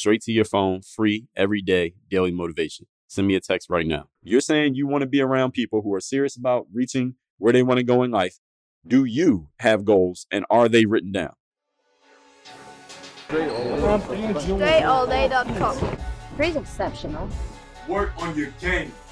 Straight to your phone, free every day, daily motivation. Send me a text right now. You're saying you want to be around people who are serious about reaching where they want to go in life. Do you have goals and are they written down? DreAllDay.com. Pretty exceptional. Work on your game.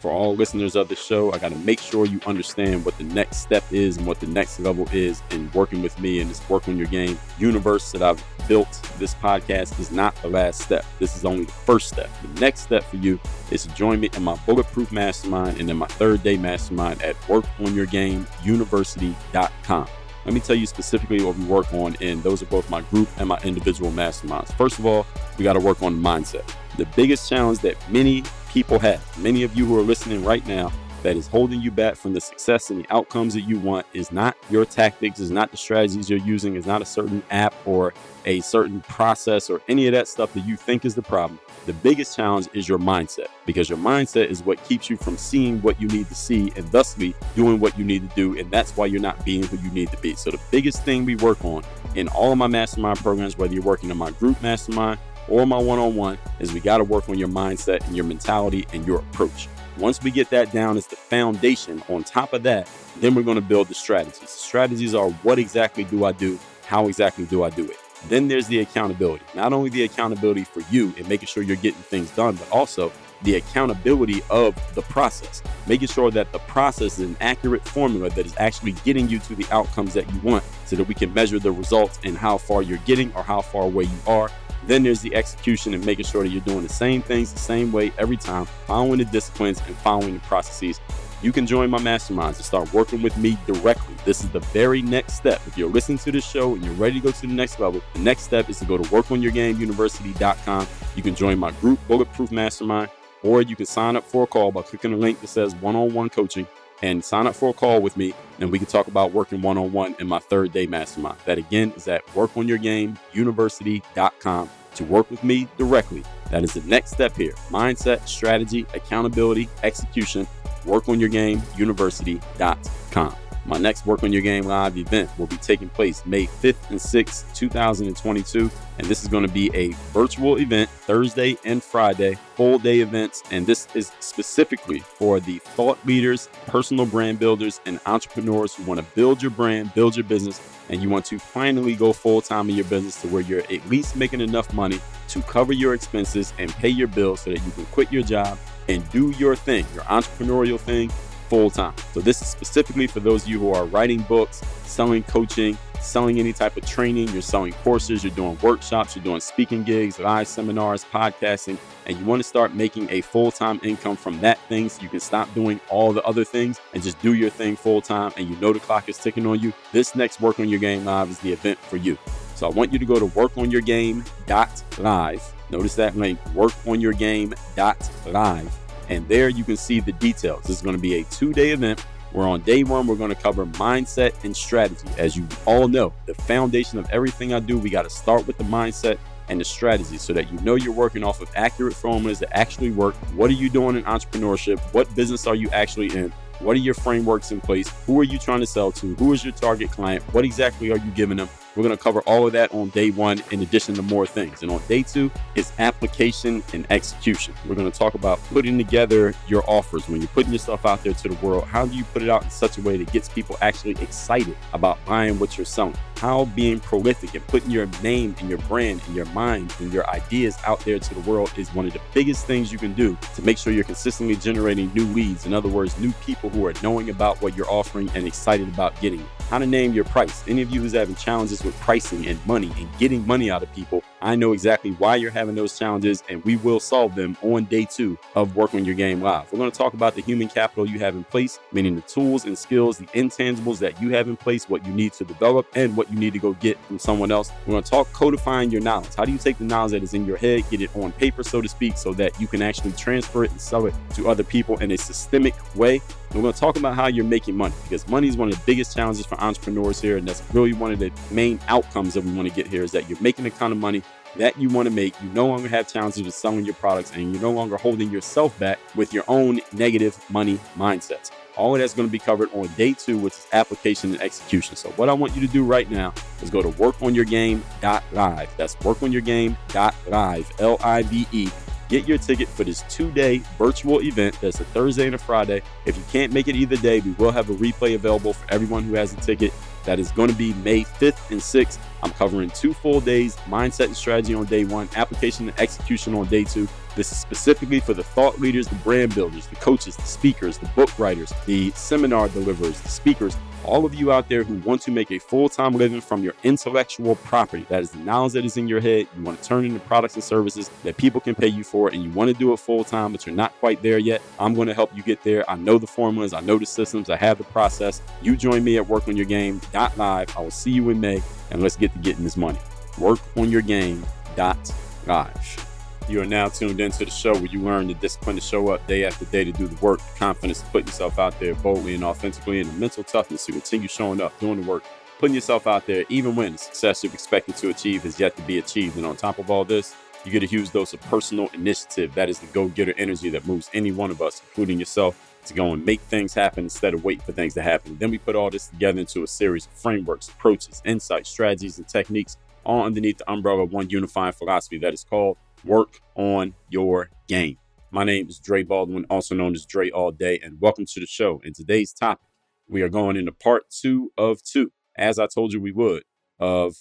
For all listeners of the show, I got to make sure you understand what the next step is and what the next level is in working with me and this Work on Your Game universe that I've built. This podcast is not the last step. This is only the first step. The next step for you is to join me in my Bulletproof Mastermind and in my third day mastermind at workonyourgameuniversity.com. Let me tell you specifically what we work on, and those are both my group and my individual masterminds. First of all, we got to work on mindset. The biggest challenge that many people have, many of you who are listening right now, that is holding you back from the success and the outcomes that you want is not your tactics, is not the strategies you're using, is not a certain app or a certain process or any of that stuff that you think is the problem. The biggest challenge is your mindset because your mindset is what keeps you from seeing what you need to see and thusly doing what you need to do. And that's why you're not being who you need to be. So, the biggest thing we work on in all of my mastermind programs, whether you're working in my group mastermind or my one on one, is we got to work on your mindset and your mentality and your approach. Once we get that down as the foundation, on top of that, then we're going to build the strategies. The strategies are what exactly do I do? How exactly do I do it? Then there's the accountability. Not only the accountability for you and making sure you're getting things done, but also the accountability of the process, making sure that the process is an accurate formula that is actually getting you to the outcomes that you want so that we can measure the results and how far you're getting or how far away you are. Then there's the execution and making sure that you're doing the same things the same way every time, following the disciplines and following the processes you can join my masterminds and start working with me directly. This is the very next step. If you're listening to this show and you're ready to go to the next level, the next step is to go to workonyourgameuniversity.com. You can join my group, Bulletproof Mastermind, or you can sign up for a call by clicking the link that says one on one coaching and sign up for a call with me, and we can talk about working one on one in my third day mastermind. That again is at workonyourgameuniversity.com to work with me directly. That is the next step here mindset, strategy, accountability, execution work on your game workonyourgameuniversity.com. My next Work on Your Game Live event will be taking place May 5th and 6th, 2022. And this is going to be a virtual event Thursday and Friday, full day events. And this is specifically for the thought leaders, personal brand builders, and entrepreneurs who want to build your brand, build your business, and you want to finally go full time in your business to where you're at least making enough money to cover your expenses and pay your bills so that you can quit your job and do your thing, your entrepreneurial thing, full time. So, this is specifically for those of you who are writing books, selling coaching, selling any type of training, you're selling courses, you're doing workshops, you're doing speaking gigs, live seminars, podcasting, and you want to start making a full time income from that thing so you can stop doing all the other things and just do your thing full time and you know the clock is ticking on you. This next Work on Your Game Live is the event for you. So, I want you to go to workonyourgame.live. Notice that link, workonyourgame.live and there you can see the details. This is going to be a two day event where on day one, we're going to cover mindset and strategy. As you all know, the foundation of everything I do, we got to start with the mindset and the strategy so that you know you're working off of accurate formulas that actually work. What are you doing in entrepreneurship? What business are you actually in? What are your frameworks in place? Who are you trying to sell to? Who is your target client? What exactly are you giving them? We're going to cover all of that on day one, in addition to more things. And on day two is application and execution. We're going to talk about putting together your offers when you're putting yourself out there to the world. How do you put it out in such a way that gets people actually excited about buying what you're selling? How being prolific and putting your name and your brand and your mind and your ideas out there to the world is one of the biggest things you can do to make sure you're consistently generating new leads. In other words, new people who are knowing about what you're offering and excited about getting it how to name your price. Any of you who's having challenges with pricing and money and getting money out of people, I know exactly why you're having those challenges and we will solve them on day two of Work on Your Game Live. We're going to talk about the human capital you have in place, meaning the tools and skills, the intangibles that you have in place, what you need to develop, and what you need to go get from someone else. We're going to talk codifying your knowledge. How do you take the knowledge that is in your head, get it on paper, so to speak, so that you can actually transfer it and sell it to other people in a systemic way? we're going to talk about how you're making money because money is one of the biggest challenges for entrepreneurs here. And that's really one of the main outcomes that we want to get here is that you're making the kind of money that you want to make. You no longer have challenges with selling your products and you're no longer holding yourself back with your own negative money mindsets. All of that's going to be covered on day two, which is application and execution. So, what I want you to do right now is go to workonyourgame.live. That's workonyourgame.live, L I V E Get your ticket for this two day virtual event that's a Thursday and a Friday. If you can't make it either day, we will have a replay available for everyone who has a ticket. That is going to be May 5th and 6th. I'm covering two full days mindset and strategy on day one, application and execution on day two. This is specifically for the thought leaders, the brand builders, the coaches, the speakers, the book writers, the seminar deliverers, the speakers, all of you out there who want to make a full time living from your intellectual property. That is the knowledge that is in your head. You want to turn into products and services that people can pay you for, and you want to do it full time, but you're not quite there yet. I'm going to help you get there. I know the formulas, I know the systems, I have the process. You join me at workonyourgame.live. I will see you in May, and let's get to getting this money. Workonyourgame.live. You are now tuned into the show where you learn the discipline to show up day after day to do the work, the confidence to put yourself out there boldly and authentically, and the mental toughness to continue showing up, doing the work, putting yourself out there, even when the success you've expected to achieve has yet to be achieved. And on top of all this, you get a huge dose of personal initiative. That is the go getter energy that moves any one of us, including yourself, to go and make things happen instead of waiting for things to happen. Then we put all this together into a series of frameworks, approaches, insights, strategies, and techniques, all underneath the umbrella of one unifying philosophy that is called work on your game. My name is Dre Baldwin, also known as Dre All Day, and welcome to the show. In today's topic, we are going into part two of two, as I told you we would, of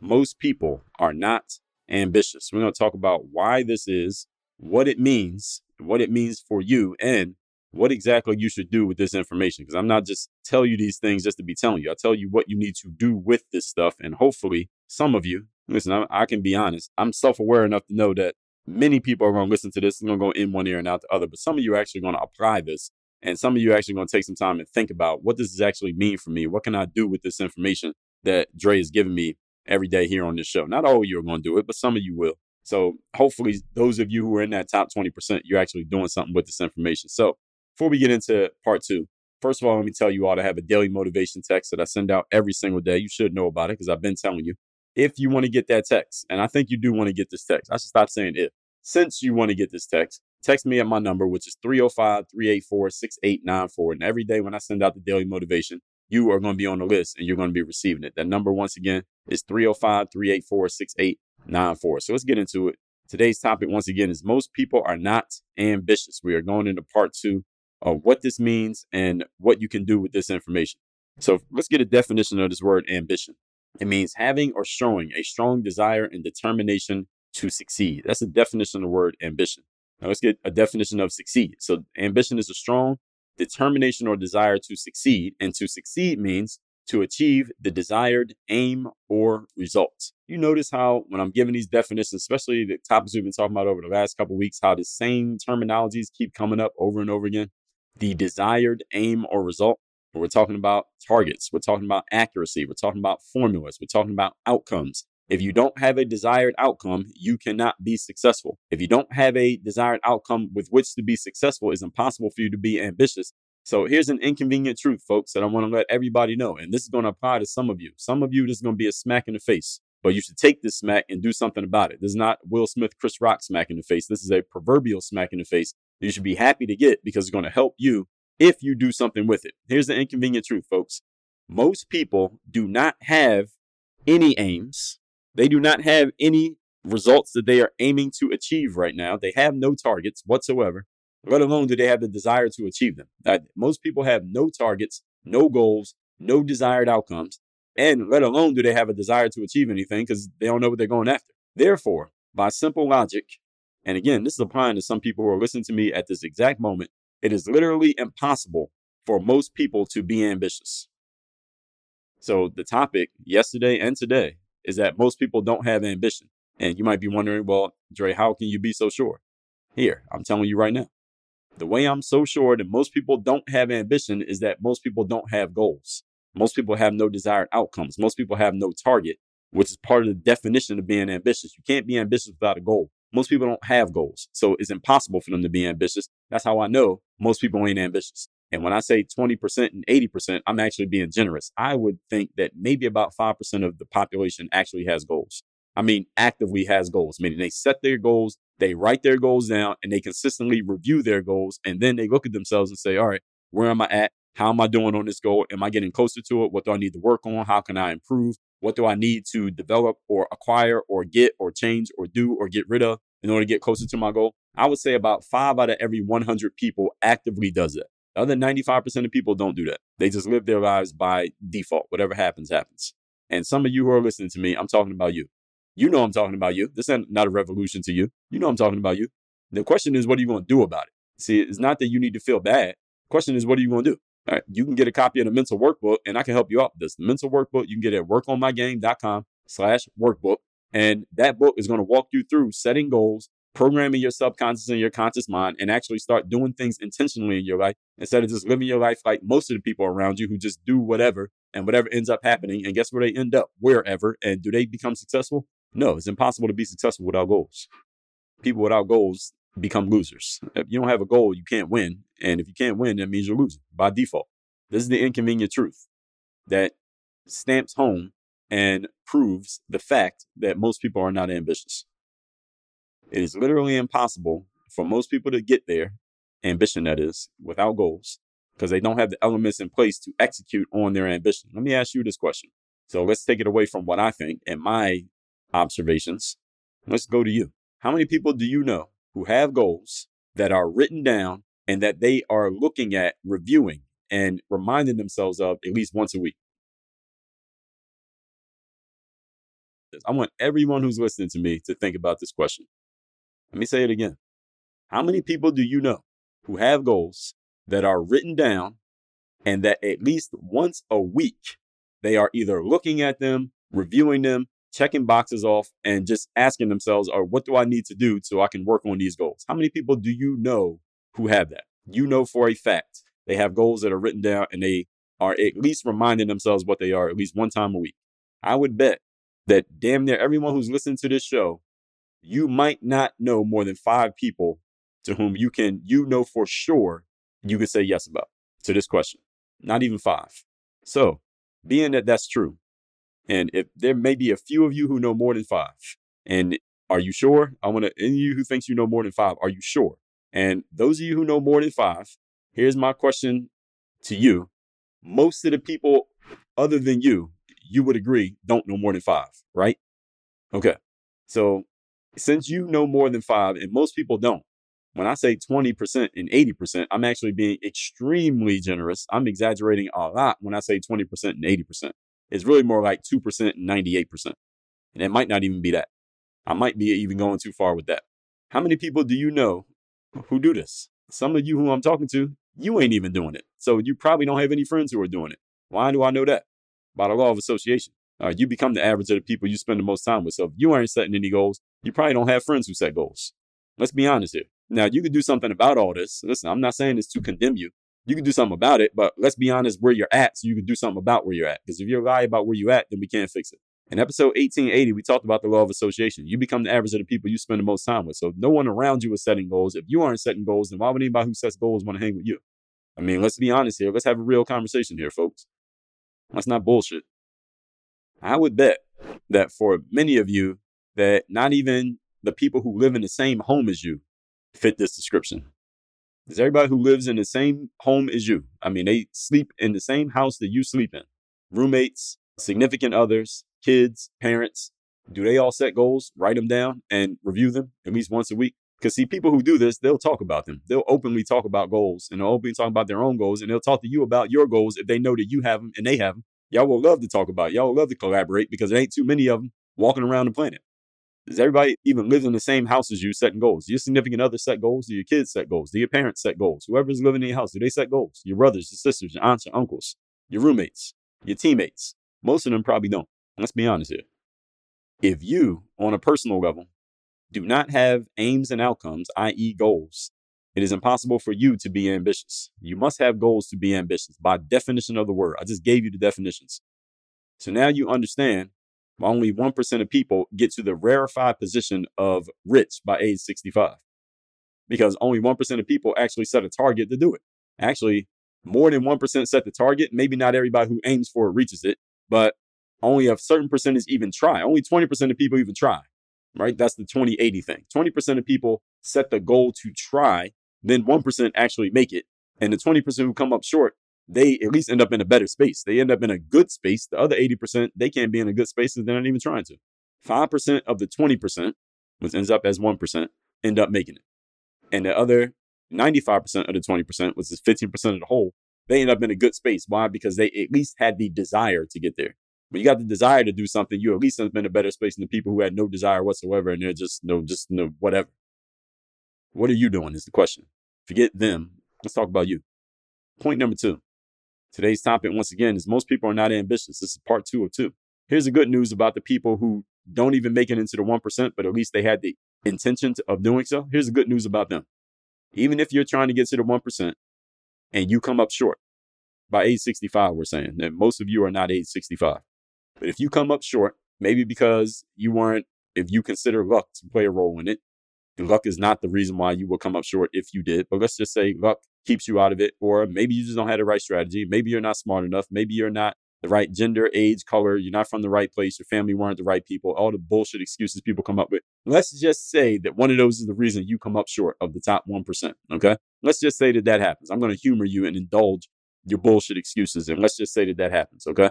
most people are not ambitious. We're going to talk about why this is, what it means, what it means for you, and what exactly you should do with this information. Because I'm not just tell you these things just to be telling you. I tell you what you need to do with this stuff, and hopefully some of you Listen, I, I can be honest. I'm self aware enough to know that many people are going to listen to this and going to go in one ear and out the other. But some of you are actually going to apply this. And some of you are actually going to take some time and think about what does this actually mean for me? What can I do with this information that Dre is giving me every day here on this show? Not all of you are going to do it, but some of you will. So hopefully, those of you who are in that top 20%, you're actually doing something with this information. So before we get into part two, first of all, let me tell you all to have a daily motivation text that I send out every single day. You should know about it because I've been telling you if you want to get that text, and I think you do want to get this text, I should stop saying if. Since you want to get this text, text me at my number, which is 305 384 6894. And every day when I send out the daily motivation, you are going to be on the list and you're going to be receiving it. That number, once again, is 305 384 6894. So let's get into it. Today's topic, once again, is most people are not ambitious. We are going into part two of what this means and what you can do with this information. So let's get a definition of this word ambition. It means having or showing a strong desire and determination to succeed. That's the definition of the word ambition. Now let's get a definition of succeed. So ambition is a strong determination or desire to succeed, and to succeed means to achieve the desired aim or result. You notice how when I'm giving these definitions, especially the topics we've been talking about over the last couple weeks, how the same terminologies keep coming up over and over again. The desired aim or result. We're talking about targets. We're talking about accuracy. We're talking about formulas. We're talking about outcomes. If you don't have a desired outcome, you cannot be successful. If you don't have a desired outcome with which to be successful, it's impossible for you to be ambitious. So here's an inconvenient truth, folks, that I want to let everybody know. And this is going to apply to some of you. Some of you, this is going to be a smack in the face, but you should take this smack and do something about it. This is not Will Smith, Chris Rock smack in the face. This is a proverbial smack in the face you should be happy to get because it's going to help you if you do something with it. Here's the inconvenient truth, folks. Most people do not have any aims. They do not have any results that they are aiming to achieve right now. They have no targets whatsoever, let alone do they have the desire to achieve them. Uh, most people have no targets, no goals, no desired outcomes, and let alone do they have a desire to achieve anything because they don't know what they're going after. Therefore, by simple logic, and again, this is applying to some people who are listening to me at this exact moment, it is literally impossible for most people to be ambitious. So the topic yesterday and today is that most people don't have ambition. And you might be wondering, well, Dre, how can you be so sure? Here, I'm telling you right now. The way I'm so sure that most people don't have ambition is that most people don't have goals. Most people have no desired outcomes. Most people have no target, which is part of the definition of being ambitious. You can't be ambitious without a goal. Most people don't have goals. So it's impossible for them to be ambitious. That's how I know most people ain't ambitious. And when I say 20% and 80%, I'm actually being generous. I would think that maybe about 5% of the population actually has goals. I mean, actively has goals, meaning they set their goals, they write their goals down, and they consistently review their goals. And then they look at themselves and say, all right, where am I at? How am I doing on this goal? Am I getting closer to it? What do I need to work on? How can I improve? What do I need to develop or acquire or get or change or do or get rid of in order to get closer to my goal? I would say about five out of every 100 people actively does that. The other 95% of people don't do that. They just live their lives by default. Whatever happens, happens. And some of you who are listening to me, I'm talking about you. You know I'm talking about you. This is not a revolution to you. You know I'm talking about you. The question is, what are you going to do about it? See, it's not that you need to feel bad. The question is, what are you going to do? Right, you can get a copy of the mental workbook and I can help you out with this. The mental workbook, you can get it at workonmygame.com slash workbook. And that book is going to walk you through setting goals, programming your subconscious and your conscious mind, and actually start doing things intentionally in your life instead of just living your life like most of the people around you who just do whatever and whatever ends up happening. And guess where they end up? Wherever. And do they become successful? No, it's impossible to be successful without goals. People without goals become losers. If you don't have a goal, you can't win. And if you can't win, that means you're losing by default. This is the inconvenient truth that stamps home and proves the fact that most people are not ambitious. It is literally impossible for most people to get there, ambition that is, without goals, because they don't have the elements in place to execute on their ambition. Let me ask you this question. So let's take it away from what I think and my observations. Let's go to you. How many people do you know who have goals that are written down and that they are looking at, reviewing, and reminding themselves of at least once a week? I want everyone who's listening to me to think about this question. Let me say it again. How many people do you know who have goals that are written down and that at least once a week they are either looking at them, reviewing them, checking boxes off, and just asking themselves, or what do I need to do so I can work on these goals? How many people do you know who have that? You know for a fact they have goals that are written down and they are at least reminding themselves what they are at least one time a week. I would bet that damn near everyone who's listening to this show, you might not know more than five people to whom you can, you know for sure, you can say yes about to this question. Not even five. So, being that that's true, and if there may be a few of you who know more than five, and are you sure? I want to, any of you who thinks you know more than five, are you sure? And those of you who know more than five, here's my question to you. Most of the people other than you, you would agree, don't know more than five, right? Okay. So since you know more than five, and most people don't, when I say 20% and 80%, I'm actually being extremely generous. I'm exaggerating a lot when I say 20% and 80%. It's really more like 2% and 98%. And it might not even be that. I might be even going too far with that. How many people do you know who do this? Some of you who I'm talking to, you ain't even doing it. So you probably don't have any friends who are doing it. Why do I know that? By the law of association. Uh, you become the average of the people you spend the most time with. So if you aren't setting any goals, you probably don't have friends who set goals. Let's be honest here. Now, you could do something about all this. Listen, I'm not saying this to condemn you. You can do something about it, but let's be honest where you're at so you can do something about where you're at. Because if you're lie about where you're at, then we can't fix it. In episode 1880, we talked about the law of association. You become the average of the people you spend the most time with. So no one around you is setting goals. If you aren't setting goals, then why would anybody who sets goals want to hang with you? I mean, let's be honest here. Let's have a real conversation here, folks. That's not bullshit. I would bet that for many of you, that not even the people who live in the same home as you fit this description. Is everybody who lives in the same home as you. I mean, they sleep in the same house that you sleep in. Roommates, significant others, kids, parents, do they all set goals, write them down, and review them at least once a week? Because see, people who do this, they'll talk about them. They'll openly talk about goals and they'll openly talk about their own goals and they'll talk to you about your goals if they know that you have them and they have them. Y'all will love to talk about it. Y'all will love to collaborate because there ain't too many of them walking around the planet. Does everybody even live in the same house as you setting goals? Do your significant other set goals? Do your kids set goals? Do your parents set goals? Whoever's living in your house, do they set goals? Your brothers, your sisters, your aunts, your uncles, your roommates, your teammates. Most of them probably don't. Let's be honest here. If you, on a personal level, do not have aims and outcomes, i.e., goals, it is impossible for you to be ambitious. You must have goals to be ambitious by definition of the word. I just gave you the definitions. So now you understand only 1% of people get to the rarefied position of rich by age 65. Because only 1% of people actually set a target to do it. Actually, more than 1% set the target. Maybe not everybody who aims for it reaches it, but only a certain percentage even try. Only 20% of people even try, right? That's the 2080 thing. 20% of people set the goal to try, then 1% actually make it. And the 20% who come up short, they at least end up in a better space. They end up in a good space. The other 80%, they can't be in a good space because they're not even trying to. 5% of the 20%, which ends up as 1%, end up making it. And the other 95% of the 20%, which is 15% of the whole, they end up in a good space. Why? Because they at least had the desire to get there. When you got the desire to do something, you at least end up in a better space than the people who had no desire whatsoever and they're just no, just no, whatever. What are you doing is the question. Forget them. Let's talk about you. Point number two. Today's topic, once again, is most people are not ambitious. This is part two of two. Here's the good news about the people who don't even make it into the 1%, but at least they had the intention of doing so. Here's the good news about them. Even if you're trying to get to the 1% and you come up short by age 65, we're saying that most of you are not age 65. But if you come up short, maybe because you weren't, if you consider luck to play a role in it, luck is not the reason why you will come up short if you did. But let's just say luck keeps you out of it, or maybe you just don't have the right strategy. Maybe you're not smart enough. Maybe you're not the right gender, age, color. You're not from the right place. Your family weren't the right people. All the bullshit excuses people come up with. Let's just say that one of those is the reason you come up short of the top 1%. Okay. Let's just say that that happens. I'm going to humor you and indulge your bullshit excuses. And let's just say that that happens. Okay.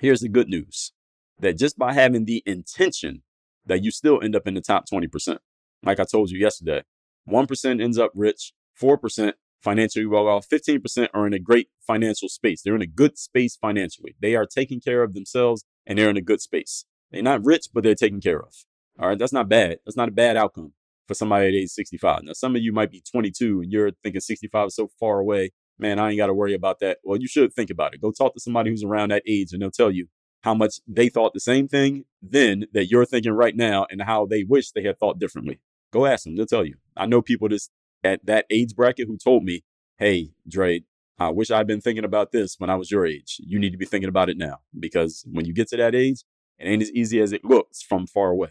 Here's the good news that just by having the intention that you still end up in the top 20%. Like I told you yesterday, 1% ends up rich, 4% financially well uh, off, 15% are in a great financial space. They're in a good space financially. They are taking care of themselves and they're in a good space. They're not rich, but they're taken care of. All right. That's not bad. That's not a bad outcome for somebody at age 65. Now, some of you might be 22 and you're thinking 65 is so far away. Man, I ain't got to worry about that. Well, you should think about it. Go talk to somebody who's around that age and they'll tell you how much they thought the same thing then that you're thinking right now and how they wish they had thought differently. Go ask them. They'll tell you. I know people this at that age bracket who told me, Hey, Dre, I wish I'd been thinking about this when I was your age. You need to be thinking about it now because when you get to that age, it ain't as easy as it looks from far away.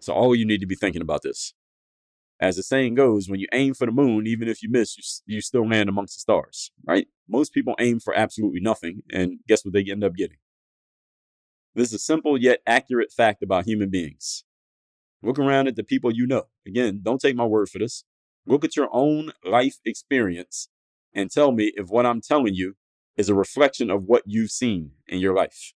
So all you need to be thinking about this. As the saying goes, when you aim for the moon, even if you miss, you, you still land amongst the stars, right? Most people aim for absolutely nothing, and guess what they end up getting? This is a simple yet accurate fact about human beings. Look around at the people you know. Again, don't take my word for this. Look at your own life experience and tell me if what I'm telling you is a reflection of what you've seen in your life.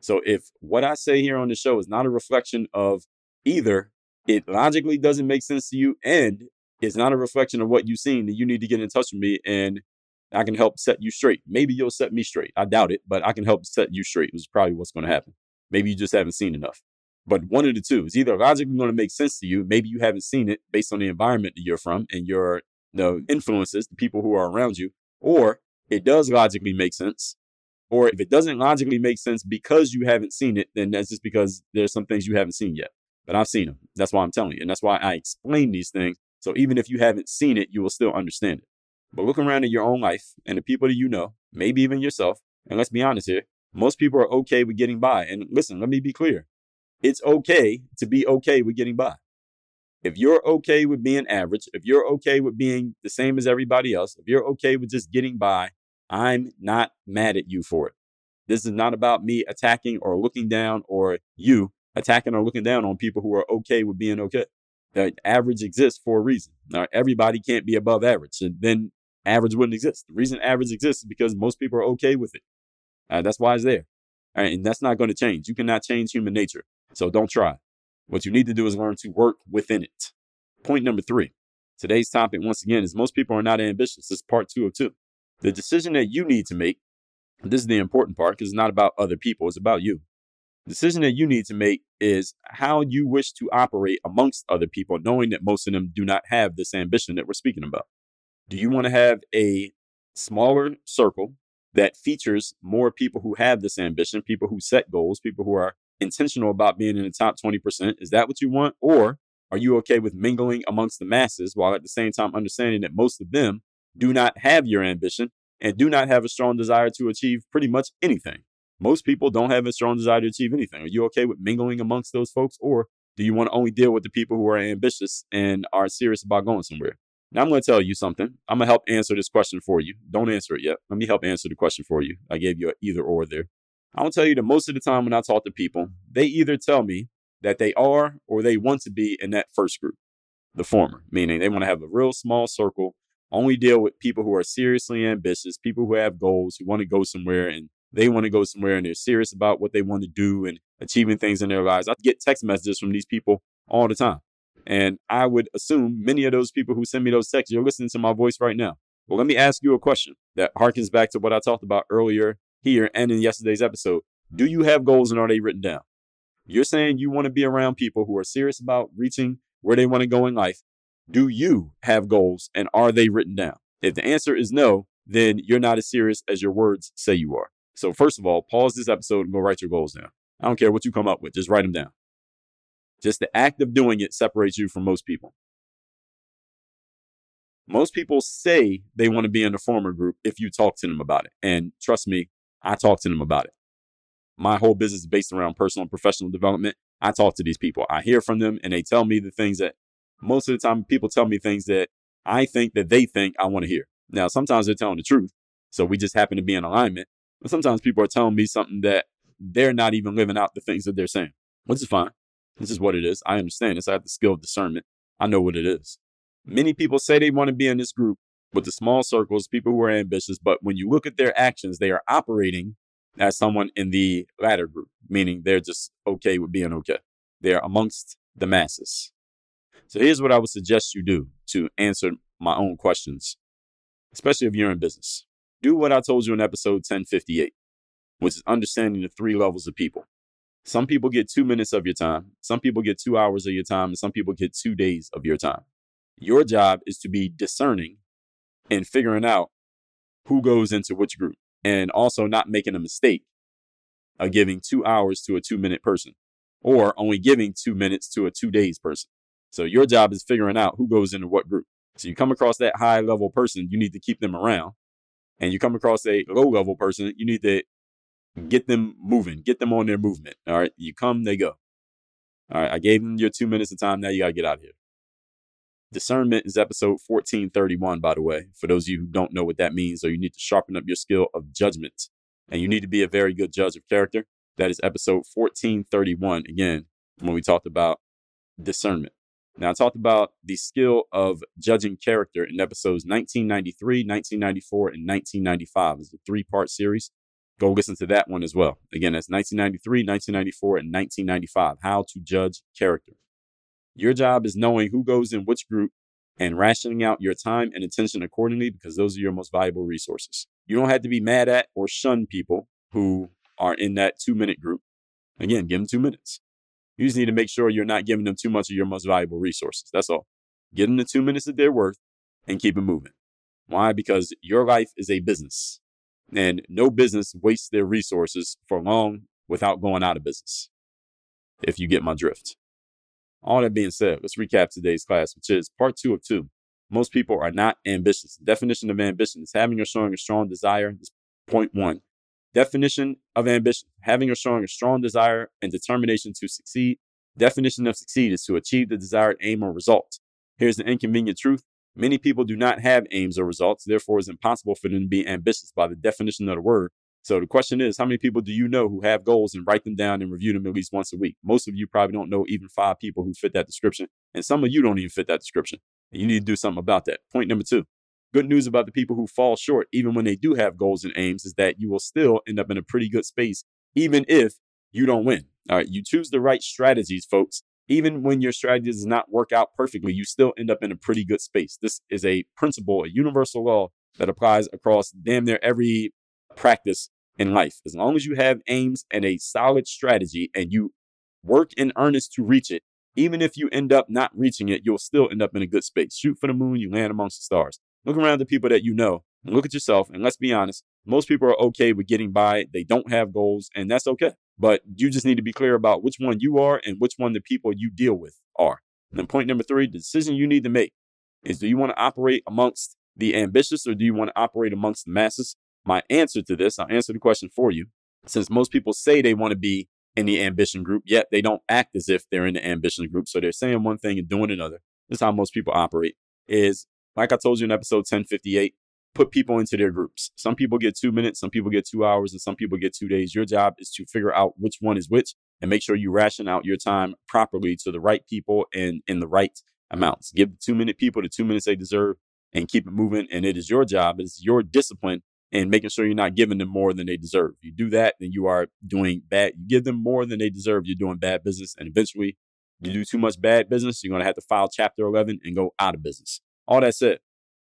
So if what I say here on the show is not a reflection of either it logically doesn't make sense to you and it's not a reflection of what you've seen, then you need to get in touch with me and I can help set you straight. Maybe you'll set me straight. I doubt it, but I can help set you straight, which is probably what's going to happen. Maybe you just haven't seen enough. But one of the two is either logically going to make sense to you. Maybe you haven't seen it based on the environment that you're from and your the influences, the people who are around you, or it does logically make sense. Or if it doesn't logically make sense because you haven't seen it, then that's just because there's some things you haven't seen yet. But I've seen them. That's why I'm telling you. And that's why I explain these things. So even if you haven't seen it, you will still understand it. But look around at your own life and the people that you know, maybe even yourself. And let's be honest here. Most people are okay with getting by. And listen, let me be clear it's okay to be okay with getting by. If you're okay with being average, if you're okay with being the same as everybody else, if you're okay with just getting by, I'm not mad at you for it. This is not about me attacking or looking down or you attacking or looking down on people who are okay with being okay. The average exists for a reason. Now, everybody can't be above average, and then average wouldn't exist. The reason average exists is because most people are okay with it. Uh, that's why it's there. And that's not going to change. You cannot change human nature. So don't try. What you need to do is learn to work within it. Point number three. Today's topic, once again, is most people are not ambitious. This is part two of two. The decision that you need to make, this is the important part because it's not about other people, it's about you. The decision that you need to make is how you wish to operate amongst other people, knowing that most of them do not have this ambition that we're speaking about. Do you want to have a smaller circle that features more people who have this ambition, people who set goals, people who are intentional about being in the top 20%? Is that what you want? Or are you okay with mingling amongst the masses while at the same time understanding that most of them do not have your ambition and do not have a strong desire to achieve pretty much anything? Most people don't have a strong desire to achieve anything. Are you okay with mingling amongst those folks? Or do you want to only deal with the people who are ambitious and are serious about going somewhere? Now, I'm going to tell you something. I'm going to help answer this question for you. Don't answer it yet. Let me help answer the question for you. I gave you an either or there. I will tell you that most of the time when I talk to people, they either tell me that they are or they want to be in that first group, the former, meaning they want to have a real small circle, only deal with people who are seriously ambitious, people who have goals, who want to go somewhere and they want to go somewhere and they're serious about what they want to do and achieving things in their lives. I get text messages from these people all the time. And I would assume many of those people who send me those texts, you're listening to my voice right now. Well, let me ask you a question that harkens back to what I talked about earlier here and in yesterday's episode. Do you have goals and are they written down? You're saying you want to be around people who are serious about reaching where they want to go in life. Do you have goals and are they written down? If the answer is no, then you're not as serious as your words say you are. So, first of all, pause this episode and go write your goals down. I don't care what you come up with, just write them down. Just the act of doing it separates you from most people. Most people say they want to be in the former group if you talk to them about it. And trust me, I talk to them about it. My whole business is based around personal and professional development. I talk to these people. I hear from them and they tell me the things that most of the time people tell me things that I think that they think I want to hear. Now, sometimes they're telling the truth. So we just happen to be in alignment. But sometimes people are telling me something that they're not even living out the things that they're saying, which is fine. This is what it is. I understand this. I have the skill of discernment. I know what it is. Many people say they want to be in this group with the small circles, people who are ambitious, but when you look at their actions, they are operating as someone in the latter group, meaning they're just okay with being okay. They're amongst the masses. So here's what I would suggest you do to answer my own questions, especially if you're in business. Do what I told you in episode 1058, which is understanding the three levels of people. Some people get two minutes of your time, some people get two hours of your time, and some people get two days of your time. Your job is to be discerning and figuring out who goes into which group and also not making a mistake of giving two hours to a two minute person or only giving two minutes to a two days person. So your job is figuring out who goes into what group. So you come across that high level person, you need to keep them around. And you come across a low level person, you need to get them moving, get them on their movement. All right. You come, they go. All right. I gave them your two minutes of time. Now you got to get out of here. Discernment is episode 1431, by the way, for those of you who don't know what that means, or you need to sharpen up your skill of judgment and you need to be a very good judge of character. That is episode 1431, again, when we talked about discernment. Now, I talked about the skill of judging character in episodes 1993, 1994, and 1995. It's a three part series. Go listen to that one as well. Again, that's 1993, 1994, and 1995. How to judge character. Your job is knowing who goes in which group and rationing out your time and attention accordingly because those are your most valuable resources. You don't have to be mad at or shun people who are in that two minute group. Again, give them two minutes. You just need to make sure you're not giving them too much of your most valuable resources. That's all. Give them the two minutes that they're worth and keep it moving. Why? Because your life is a business and no business wastes their resources for long without going out of business. If you get my drift. All that being said, let's recap today's class, which is part two of two. Most people are not ambitious. Definition of ambition is having or showing a strong desire. This point one. Definition of ambition having or showing a strong desire and determination to succeed. Definition of succeed is to achieve the desired aim or result. Here's the inconvenient truth many people do not have aims or results, therefore, it's impossible for them to be ambitious by the definition of the word. So the question is, how many people do you know who have goals and write them down and review them at least once a week? Most of you probably don't know even five people who fit that description, and some of you don't even fit that description. And you need to do something about that. Point number two. Good news about the people who fall short, even when they do have goals and aims, is that you will still end up in a pretty good space even if you don't win. All right. You choose the right strategies, folks. Even when your strategy does not work out perfectly, you still end up in a pretty good space. This is a principle, a universal law that applies across damn near every practice in life. As long as you have aims and a solid strategy and you work in earnest to reach it, even if you end up not reaching it, you'll still end up in a good space. Shoot for the moon, you land amongst the stars. Look around the people that you know look at yourself. And let's be honest, most people are okay with getting by. They don't have goals, and that's okay. But you just need to be clear about which one you are and which one the people you deal with are. And then point number three, the decision you need to make is do you want to operate amongst the ambitious or do you want to operate amongst the masses? My answer to this, I'll answer the question for you. Since most people say they want to be in the ambition group, yet they don't act as if they're in the ambition group. So they're saying one thing and doing another. This is how most people operate. Is like I told you in episode 1058, put people into their groups. Some people get two minutes, some people get two hours, and some people get two days. Your job is to figure out which one is which and make sure you ration out your time properly to the right people and in the right amounts. Give the two minute people the two minutes they deserve and keep it moving. And it is your job, it's your discipline and making sure you're not giving them more than they deserve. You do that, then you are doing bad. You give them more than they deserve, you're doing bad business. And eventually, you do too much bad business, you're going to have to file Chapter 11 and go out of business. All that said,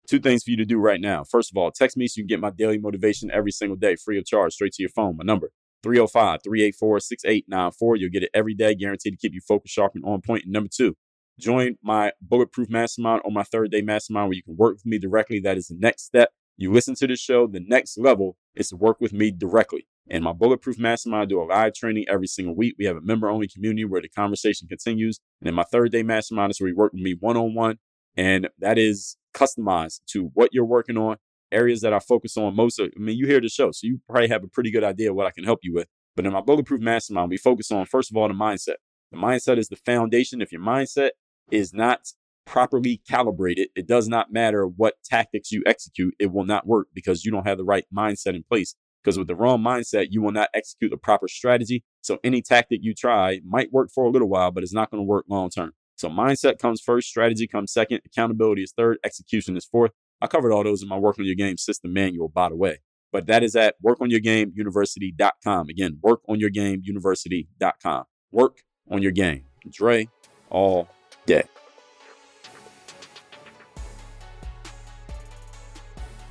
two things for you to do right now. First of all, text me so you can get my daily motivation every single day, free of charge, straight to your phone. My number, 305 384 6894. You'll get it every day, guaranteed to keep you focused, sharp, and on point. And number two, join my Bulletproof Mastermind on my third day mastermind where you can work with me directly. That is the next step you listen to the show, the next level is to work with me directly. And my Bulletproof Mastermind, I do a live training every single week. We have a member only community where the conversation continues. And then my third day mastermind is where you work with me one on one. And that is customized to what you're working on, areas that I focus on most of. I mean, you hear the show, so you probably have a pretty good idea what I can help you with. But in my Bulletproof Mastermind, we focus on, first of all, the mindset. The mindset is the foundation. If your mindset is not properly calibrated, it does not matter what tactics you execute, it will not work because you don't have the right mindset in place. Because with the wrong mindset, you will not execute the proper strategy. So any tactic you try might work for a little while, but it's not going to work long term. So mindset comes first, strategy comes second, accountability is third, execution is fourth. I covered all those in my Work on Your Game system manual, by the way. But that is at workonyourgameuniversity.com. Again, workonyourgameuniversity.com. Work on your game. Dre all day.